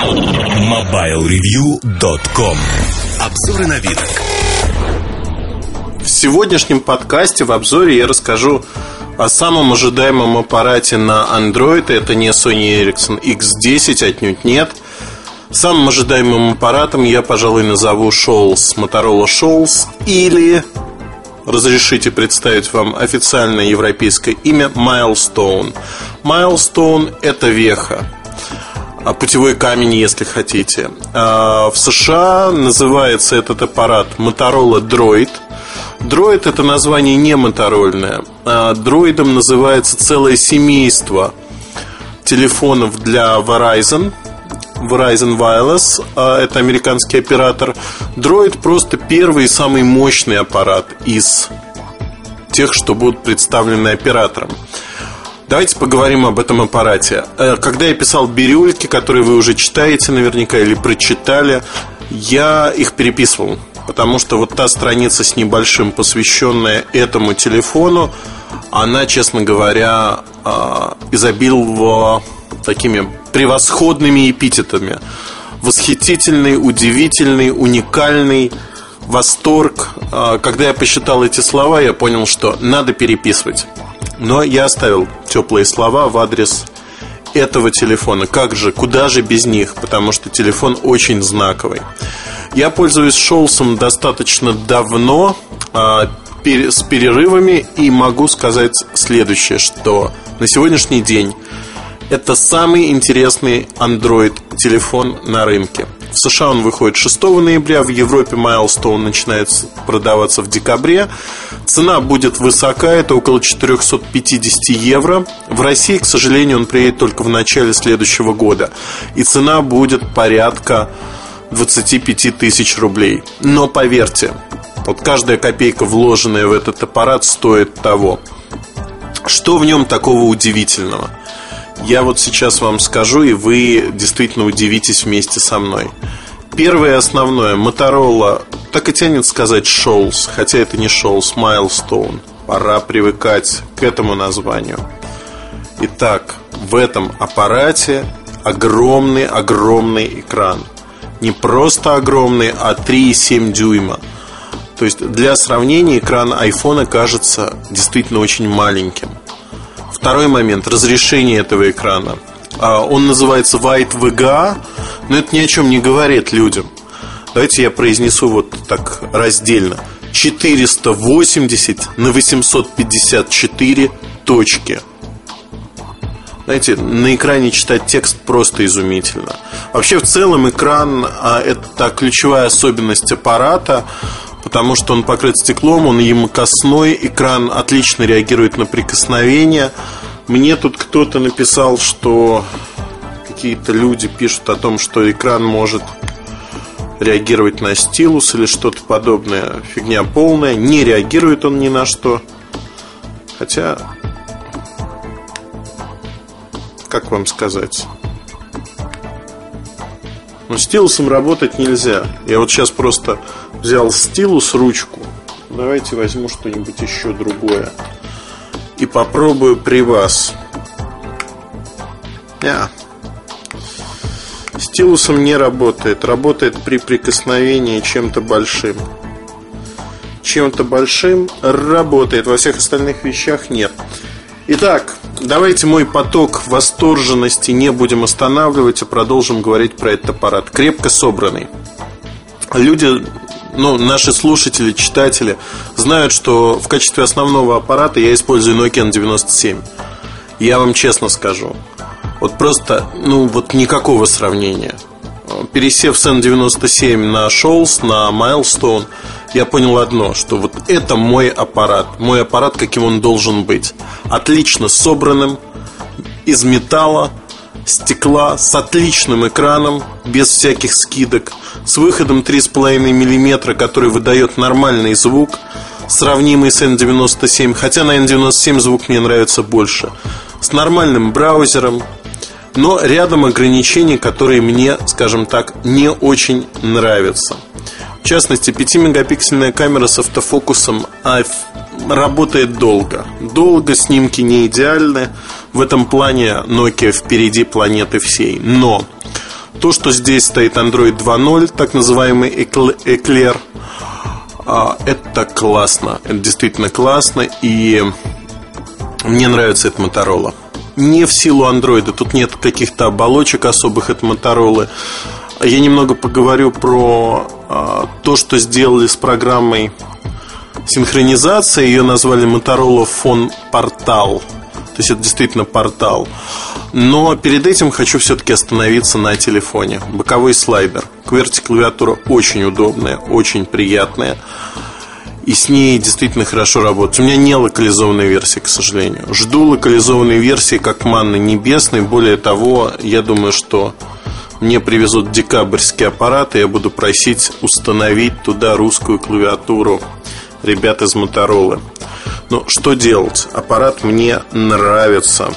MobileReview.com Обзоры вид. В сегодняшнем подкасте в обзоре я расскажу о самом ожидаемом аппарате на Android. Это не Sony Ericsson X10, отнюдь нет. Самым ожидаемым аппаратом я, пожалуй, назову Shoals, Motorola Shoals или разрешите представить вам официальное европейское имя Milestone. Milestone – это веха, путевой камень, если хотите. А, в США называется этот аппарат Motorola Droid. Droid это название не моторольное. А дроидом называется целое семейство телефонов для Verizon – Verizon Wireless, а это американский оператор. Droid просто первый и самый мощный аппарат из тех, что будут представлены оператором. Давайте поговорим об этом аппарате. Э, когда я писал бирюльки, которые вы уже читаете наверняка или прочитали, я их переписывал. Потому что вот та страница с небольшим, посвященная этому телефону, она, честно говоря, э, изобиловала такими превосходными эпитетами. Восхитительный, удивительный, уникальный, восторг. А, когда я посчитал эти слова, я понял, что надо переписывать. Но я оставил теплые слова в адрес этого телефона. Как же, куда же без них? Потому что телефон очень знаковый. Я пользуюсь Шолсом достаточно давно, а, с перерывами, и могу сказать следующее, что на сегодняшний день это самый интересный Android телефон на рынке. В США он выходит 6 ноября, в Европе Milestone начинает продаваться в декабре. Цена будет высока, это около 450 евро. В России, к сожалению, он приедет только в начале следующего года. И цена будет порядка 25 тысяч рублей. Но поверьте, вот каждая копейка, вложенная в этот аппарат, стоит того. Что в нем такого удивительного? Я вот сейчас вам скажу, и вы действительно удивитесь вместе со мной. Первое основное, Motorola, так и тянет сказать Shoals, хотя это не Shoals, Milestone. Пора привыкать к этому названию. Итак, в этом аппарате огромный-огромный экран. Не просто огромный, а 3,7 дюйма. То есть для сравнения экран iPhone кажется действительно очень маленьким. Второй момент, разрешение этого экрана. А, он называется White VGA, но это ни о чем не говорит людям. Давайте я произнесу вот так раздельно. 480 на 854 точки. Знаете, на экране читать текст просто изумительно. Вообще, в целом, экран а, – это ключевая особенность аппарата потому что он покрыт стеклом, он емкостной, экран отлично реагирует на прикосновение. Мне тут кто-то написал, что какие-то люди пишут о том, что экран может реагировать на стилус или что-то подобное. Фигня полная. Не реагирует он ни на что. Хотя, как вам сказать? Но стилусом работать нельзя. Я вот сейчас просто взял стилус, ручку. Давайте возьму что-нибудь еще другое. И попробую при вас. Yeah. Стилусом не работает. Работает при прикосновении чем-то большим. Чем-то большим работает. Во всех остальных вещах нет. Итак, давайте мой поток восторженности не будем останавливать, а продолжим говорить про этот аппарат. Крепко собранный. Люди ну, наши слушатели, читатели знают, что в качестве основного аппарата я использую Nokia N97. Я вам честно скажу, вот просто, ну, вот никакого сравнения. Пересев с N97 на Shoals, на Milestone, я понял одно, что вот это мой аппарат, мой аппарат, каким он должен быть. Отлично собранным, из металла, стекла, с отличным экраном, без всяких скидок, с выходом 3,5 мм, который выдает нормальный звук, сравнимый с N97, хотя на N97 звук мне нравится больше, с нормальным браузером, но рядом ограничений, которые мне, скажем так, не очень нравятся. В частности, 5-мегапиксельная камера с автофокусом а работает долго. Долго снимки не идеальны. В этом плане Nokia впереди планеты всей. Но То, что здесь стоит Android 2.0, так называемый Эклер, а, это классно. Это действительно классно. И мне нравится это Motorola. Не в силу андроида, тут нет каких-то оболочек особых от Motorola. Я немного поговорю про а, то, что сделали с программой синхронизации. Ее назвали Motorola Phone Portal. То есть это действительно портал. Но перед этим хочу все-таки остановиться на телефоне. Боковой слайдер. QWERTY клавиатура очень удобная, очень приятная. И с ней действительно хорошо работать. У меня не локализованная версия, к сожалению. Жду локализованной версии как манны небесной. Более того, я думаю, что мне привезут декабрьский аппарат, и я буду просить установить туда русскую клавиатуру ребят из Моторолы. Но что делать? Аппарат мне нравится.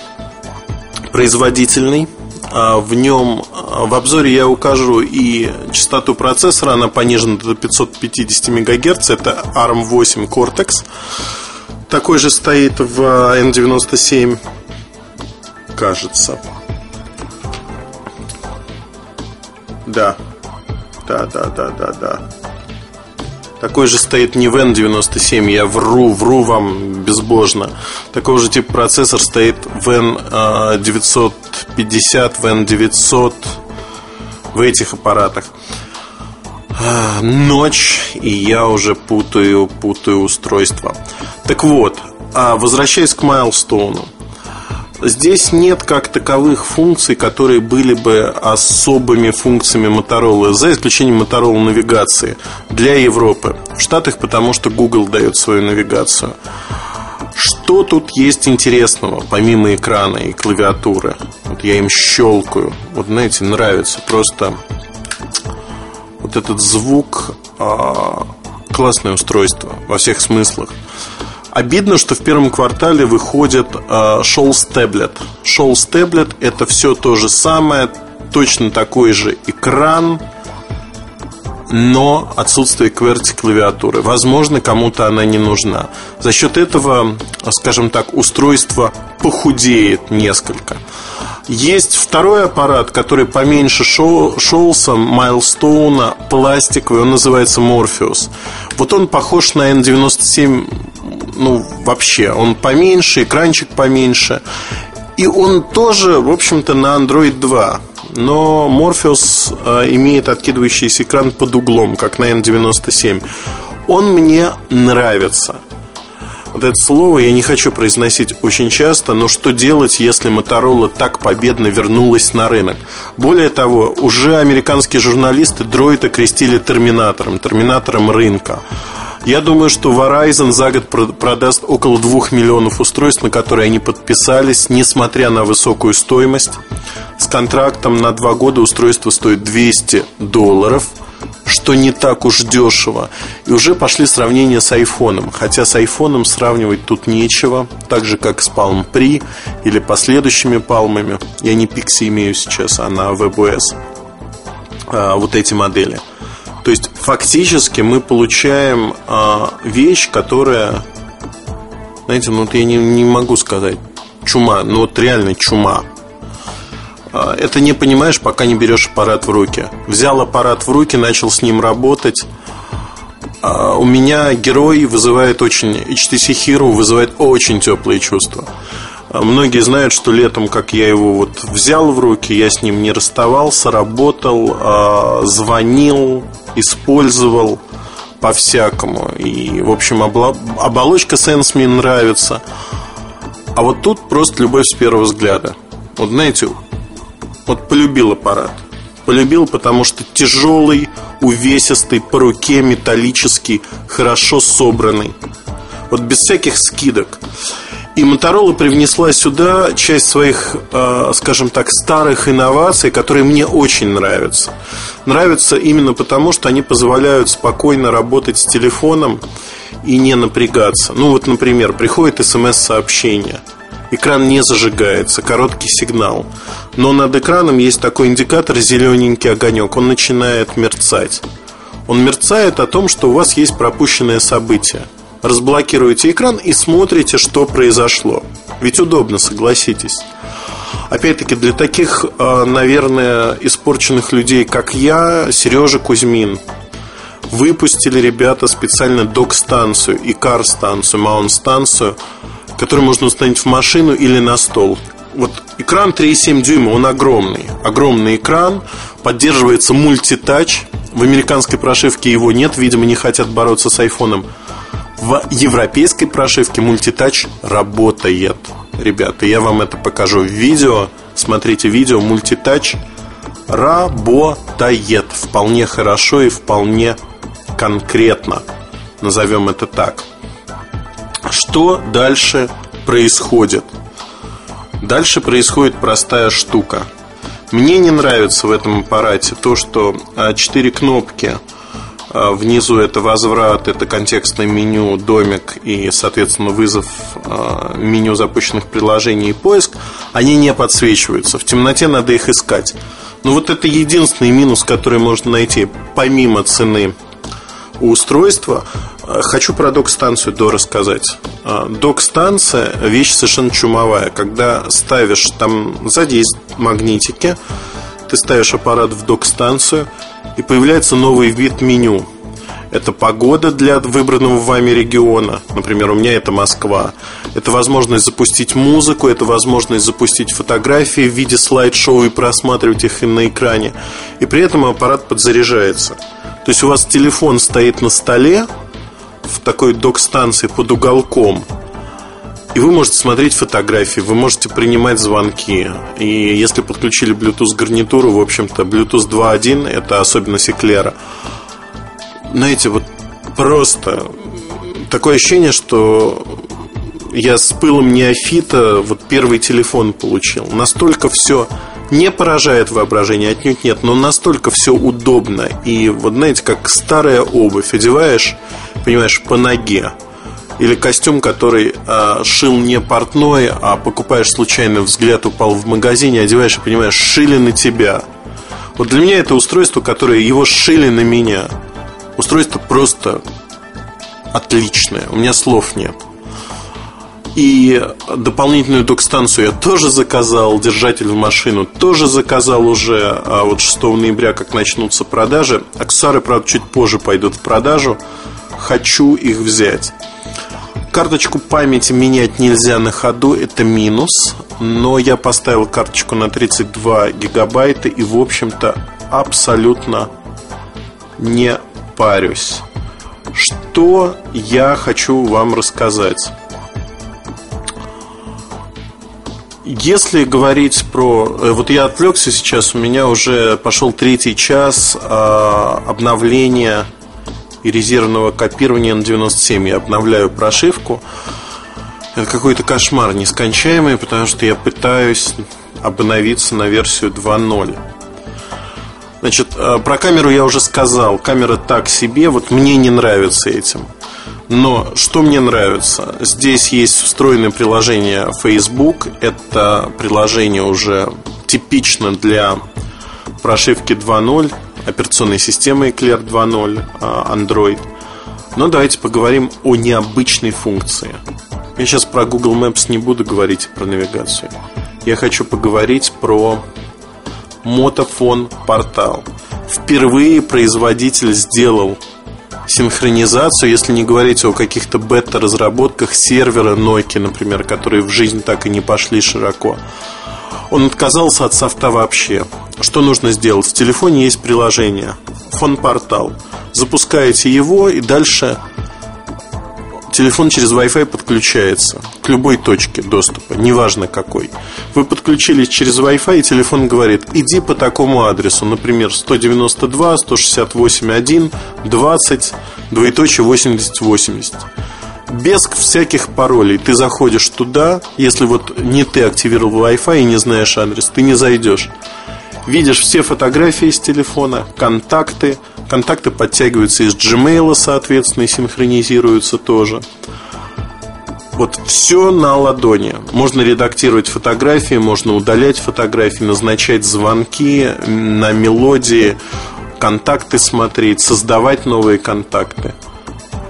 Производительный. А в нем а, в обзоре я укажу и частоту процессора, она понижена до 550 МГц, это ARM8 Cortex. Такой же стоит в N97, кажется. Да. Да, да, да, да, да. Такой же стоит не Ven 97, я вру, вру вам безбожно. Такого же типа процессор стоит Ven 950, Ven 900 в этих аппаратах. А, ночь, и я уже путаю, путаю устройство. Так вот, а возвращаясь к Майлстоуну. Здесь нет как таковых функций, которые были бы особыми функциями Motorola, за исключением Motorola навигации для Европы. В Штатах, потому что Google дает свою навигацию. Что тут есть интересного, помимо экрана и клавиатуры? Вот я им щелкаю. Вот, знаете, нравится просто вот этот звук. А, классное устройство во всех смыслах. Обидно, что в первом квартале выходит э, Shoals Tablet. Shoals Tablet это все то же самое, точно такой же экран, но отсутствие QWERTY клавиатуры. Возможно, кому-то она не нужна. За счет этого, скажем так, устройство похудеет несколько. Есть второй аппарат, который поменьше шоу, Шоулса, Майлстоуна, пластиковый, он называется Morpheus. Вот он похож на N97 ну, вообще, он поменьше, экранчик поменьше. И он тоже, в общем-то, на Android 2. Но Morpheus э, имеет откидывающийся экран под углом, как на N97. Он мне нравится. Вот это слово я не хочу произносить очень часто, но что делать, если Motorola так победно вернулась на рынок? Более того, уже американские журналисты Droid окрестили терминатором, терминатором рынка. Я думаю, что Verizon за год продаст около 2 миллионов устройств, на которые они подписались, несмотря на высокую стоимость. С контрактом на 2 года устройство стоит 200 долларов, что не так уж дешево. И уже пошли сравнения с айфоном. Хотя с айфоном сравнивать тут нечего. Так же, как с Palm Pre или последующими палмами. Я не Pixie имею сейчас, а на WebOS. А, вот эти модели – то есть фактически мы получаем э, вещь, которая, знаете, ну вот я не, не могу сказать чума, ну вот реально чума. Э, это не понимаешь, пока не берешь аппарат в руки. Взял аппарат в руки, начал с ним работать. Э, у меня герой вызывает очень HTC Hero вызывает очень теплые чувства. А многие знают, что летом, как я его вот взял в руки, я с ним не расставался, работал, а, звонил, использовал по-всякому. И, в общем, оболочка Sense мне нравится. А вот тут просто любовь с первого взгляда. Вот знаете, вот полюбил аппарат. Полюбил, потому что тяжелый, увесистый, по руке металлический, хорошо собранный. Вот без всяких скидок. И Motorola привнесла сюда часть своих, э, скажем так, старых инноваций, которые мне очень нравятся. Нравятся именно потому, что они позволяют спокойно работать с телефоном и не напрягаться. Ну вот, например, приходит смс-сообщение. Экран не зажигается, короткий сигнал. Но над экраном есть такой индикатор, зелененький огонек. Он начинает мерцать. Он мерцает о том, что у вас есть пропущенное событие разблокируете экран и смотрите, что произошло. Ведь удобно, согласитесь. Опять-таки, для таких, э, наверное, испорченных людей, как я, Сережа Кузьмин, выпустили ребята специально док-станцию и кар-станцию, маунт-станцию, которую можно установить в машину или на стол. Вот экран 3,7 дюйма, он огромный. Огромный экран, поддерживается мультитач. В американской прошивке его нет, видимо, не хотят бороться с айфоном. В европейской прошивке мультитач работает. Ребята, я вам это покажу в видео. Смотрите видео, мультитач работает вполне хорошо и вполне конкретно. Назовем это так. Что дальше происходит? Дальше происходит простая штука. Мне не нравится в этом аппарате то, что 4 а, кнопки а, Внизу это возврат, это контекстное меню, домик и, соответственно, вызов а, меню запущенных приложений и поиск, они не подсвечиваются. В темноте надо их искать. Но вот это единственный минус, который можно найти, помимо цены устройства. Хочу про док-станцию до рассказать. Э, док-станция – вещь совершенно чумовая. Когда ставишь, там сзади есть магнитики, ты ставишь аппарат в док-станцию, и появляется новый вид меню. Это погода для выбранного вами региона. Например, у меня это Москва. Это возможность запустить музыку, это возможность запустить фотографии в виде слайд-шоу и просматривать их на экране. И при этом аппарат подзаряжается. То есть у вас телефон стоит на столе в такой док-станции под уголком, и вы можете смотреть фотографии, вы можете принимать звонки. И если подключили Bluetooth гарнитуру, в общем-то, Bluetooth 2.1 это особенность эклера. Знаете, вот просто такое ощущение, что я с пылом неофита вот первый телефон получил. Настолько все не поражает воображение, отнюдь нет, но настолько все удобно. И вот знаете, как старая обувь одеваешь, понимаешь, по ноге. Или костюм, который а, шил не портной, а покупаешь случайно, взгляд упал в магазине, одеваешь и понимаешь, шили на тебя. Вот для меня это устройство, которое его шили на меня. Устройство просто отличное. У меня слов нет. И дополнительную док-станцию я тоже заказал, держатель в машину тоже заказал уже. А вот 6 ноября, как начнутся продажи, аксессуары, правда, чуть позже пойдут в продажу. Хочу их взять. Карточку памяти менять нельзя на ходу, это минус. Но я поставил карточку на 32 гигабайта и, в общем-то, абсолютно не парюсь. Что я хочу вам рассказать? Если говорить про... Э, вот я отвлекся сейчас, у меня уже пошел третий час а, обновления и резервного копирования на 97. Я обновляю прошивку. Это какой-то кошмар нескончаемый, потому что я пытаюсь обновиться на версию 2.0. Значит, э, про камеру я уже сказал. Камера так себе, вот мне не нравится этим. Но что мне нравится? Здесь есть встроенное приложение Facebook. Это приложение уже типично для прошивки 2.0, операционной системы Eclair 2.0, а, Android. Но давайте поговорим о необычной функции. Я сейчас про Google Maps не буду говорить про навигацию. Я хочу поговорить про Мотофон портал. Впервые производитель сделал синхронизацию, если не говорить о каких-то бета-разработках сервера Nokia, например, которые в жизнь так и не пошли широко. Он отказался от софта вообще. Что нужно сделать? В телефоне есть приложение Фон-портал. Запускаете его и дальше телефон через Wi-Fi подключается к любой точке доступа, неважно какой. Вы подключились через Wi-Fi, и телефон говорит, иди по такому адресу, например, 192, 168, 20, двоеточие 80, 80. Без всяких паролей ты заходишь туда, если вот не ты активировал Wi-Fi и не знаешь адрес, ты не зайдешь. Видишь все фотографии с телефона, контакты. Контакты подтягиваются из Gmail, соответственно, и синхронизируются тоже. Вот все на ладони. Можно редактировать фотографии, можно удалять фотографии, назначать звонки на мелодии, контакты смотреть, создавать новые контакты.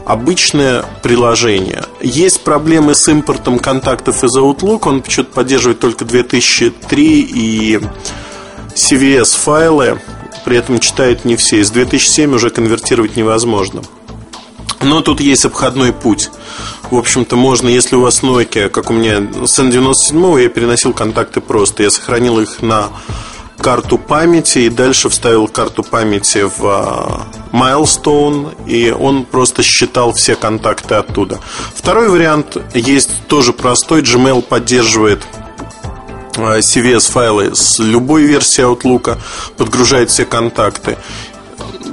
Обычное приложение. Есть проблемы с импортом контактов из Outlook, он почему-то поддерживает только 2003 и CVS файлы, при этом читает не все. Из 2007 уже конвертировать невозможно. Но тут есть обходной путь. В общем-то, можно, если у вас Nokia, как у меня с N97, я переносил контакты просто. Я сохранил их на карту памяти и дальше вставил карту памяти в а, Milestone, и он просто считал все контакты оттуда. Второй вариант есть тоже простой. Gmail поддерживает а, CVS файлы с любой версии Outlook, подгружает все контакты.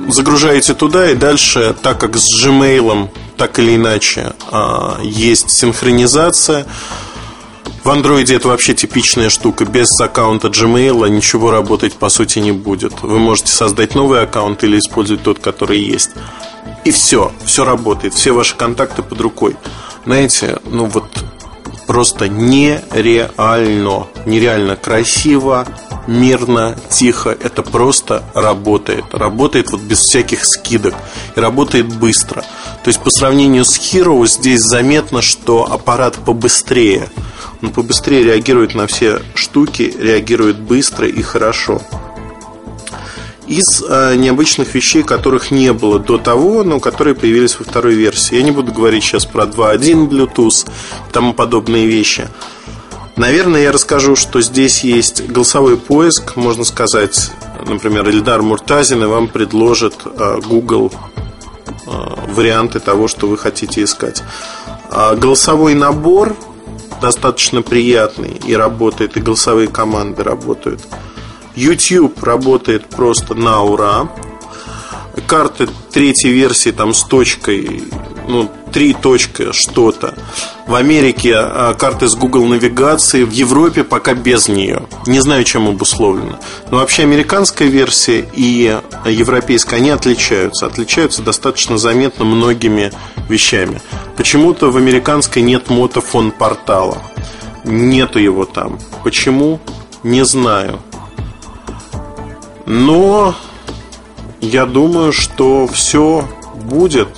Загружаете туда и дальше, так как с Gmail так или иначе а, есть синхронизация, в андроиде это вообще типичная штука. Без аккаунта Gmail ничего работать по сути не будет. Вы можете создать новый аккаунт или использовать тот, который есть. И все, все работает, все ваши контакты под рукой. Знаете, ну вот просто нереально, нереально красиво, мирно, тихо. Это просто работает. Работает вот без всяких скидок. И работает быстро. То есть по сравнению с Hero здесь заметно, что аппарат побыстрее он побыстрее реагирует на все штуки, реагирует быстро и хорошо. Из э, необычных вещей, которых не было до того, но которые появились во второй версии. Я не буду говорить сейчас про 2.1 Bluetooth и тому подобные вещи. Наверное, я расскажу, что здесь есть голосовой поиск, можно сказать, например, Ильдар Муртазин и вам предложит э, Google э, варианты того, что вы хотите искать. А голосовой набор достаточно приятный и работает, и голосовые команды работают. YouTube работает просто на ура. Карты третьей версии там с точкой, ну, три точка что-то. В Америке а, карты с Google навигации, в Европе пока без нее. Не знаю, чем обусловлено. Но вообще американская версия и европейская, они отличаются. Отличаются достаточно заметно многими вещами. Почему-то в американской нет мотофон портала. Нету его там. Почему? Не знаю. Но я думаю, что все будет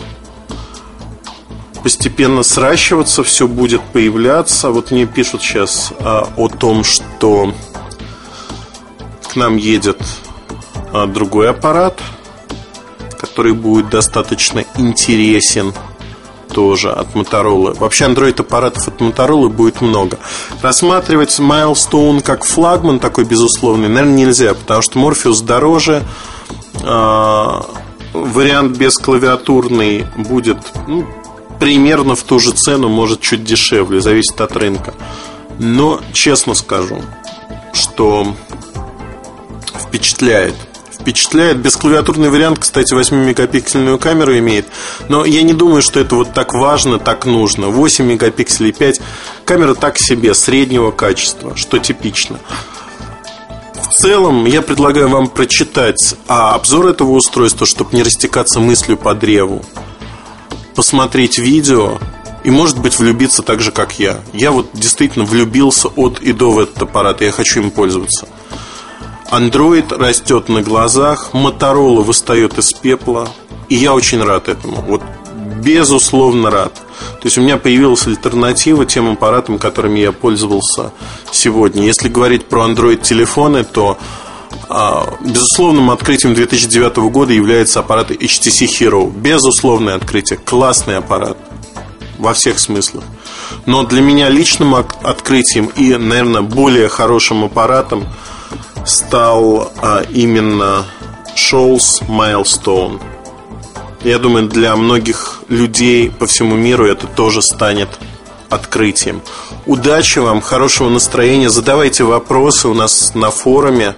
постепенно сращиваться, все будет появляться. Вот мне пишут сейчас а, о том, что к нам едет а, другой аппарат, который будет достаточно интересен тоже от Motorola. Вообще Android аппаратов от Motorola будет много. Рассматривать Milestone как флагман такой безусловный, наверное, нельзя, потому что Morpheus дороже. Э, вариант без клавиатурный будет ну, примерно в ту же цену, может чуть дешевле, зависит от рынка. Но честно скажу, что впечатляет. Впечатляет. Бесклавиатурный вариант, кстати, 8-мегапиксельную камеру имеет. Но я не думаю, что это вот так важно, так нужно. 8 мегапикселей, 5. Камера так себе, среднего качества, что типично. В целом, я предлагаю вам прочитать а, обзор этого устройства, чтобы не растекаться мыслью по древу посмотреть видео и, может быть, влюбиться так же, как я. Я вот действительно влюбился от и до в этот аппарат, и я хочу им пользоваться. Android растет на глазах, Motorola выстает из пепла, и я очень рад этому. Вот безусловно рад. То есть у меня появилась альтернатива тем аппаратам, которыми я пользовался сегодня. Если говорить про Android телефоны, то безусловным открытием 2009 года является аппарат HTC Hero. Безусловное открытие. Классный аппарат. Во всех смыслах. Но для меня личным открытием и, наверное, более хорошим аппаратом стал а, именно Shoals Milestone. Я думаю, для многих людей по всему миру это тоже станет открытием. Удачи вам, хорошего настроения. Задавайте вопросы у нас на форуме.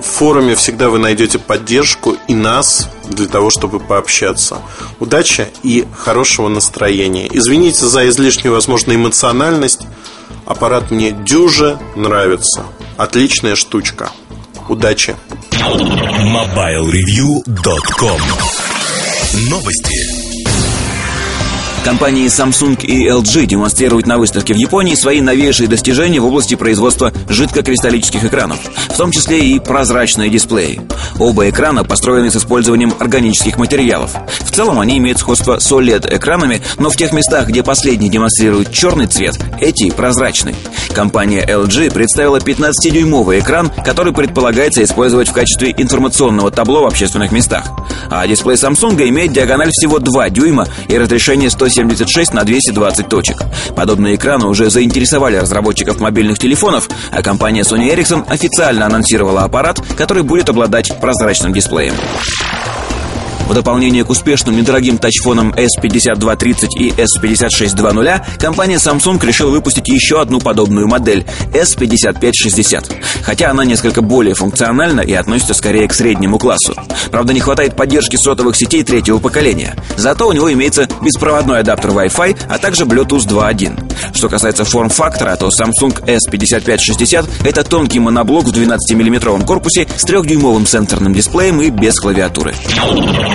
В форуме всегда вы найдете поддержку и нас для того, чтобы пообщаться. Удачи и хорошего настроения. Извините за излишнюю, возможно, эмоциональность. Аппарат мне дюже нравится. Отличная штучка. Удачи. MobileReview.com Новости. Компании Samsung и LG демонстрируют на выставке в Японии свои новейшие достижения в области производства жидкокристаллических экранов. Том числе и прозрачные дисплеи. Оба экрана построены с использованием органических материалов. В целом они имеют сходство с OLED-экранами, но в тех местах, где последний демонстрирует черный цвет, эти прозрачны. Компания LG представила 15-дюймовый экран, который предполагается использовать в качестве информационного табло в общественных местах. А дисплей Samsung имеет диагональ всего 2 дюйма и разрешение 176 на 220 точек. Подобные экраны уже заинтересовали разработчиков мобильных телефонов, а компания Sony Ericsson официально анонсировала аппарат, который будет обладать прозрачным дисплеем. В дополнение к успешным недорогим тачфонам S5230 и S5620, компания Samsung решила выпустить еще одну подобную модель S5560. Хотя она несколько более функциональна и относится скорее к среднему классу. Правда, не хватает поддержки сотовых сетей третьего поколения. Зато у него имеется беспроводной адаптер Wi-Fi, а также Bluetooth 2.1. Что касается форм-фактора, то Samsung S5560 это тонкий моноблок в 12-мм корпусе с 3-дюймовым сенсорным дисплеем и без клавиатуры.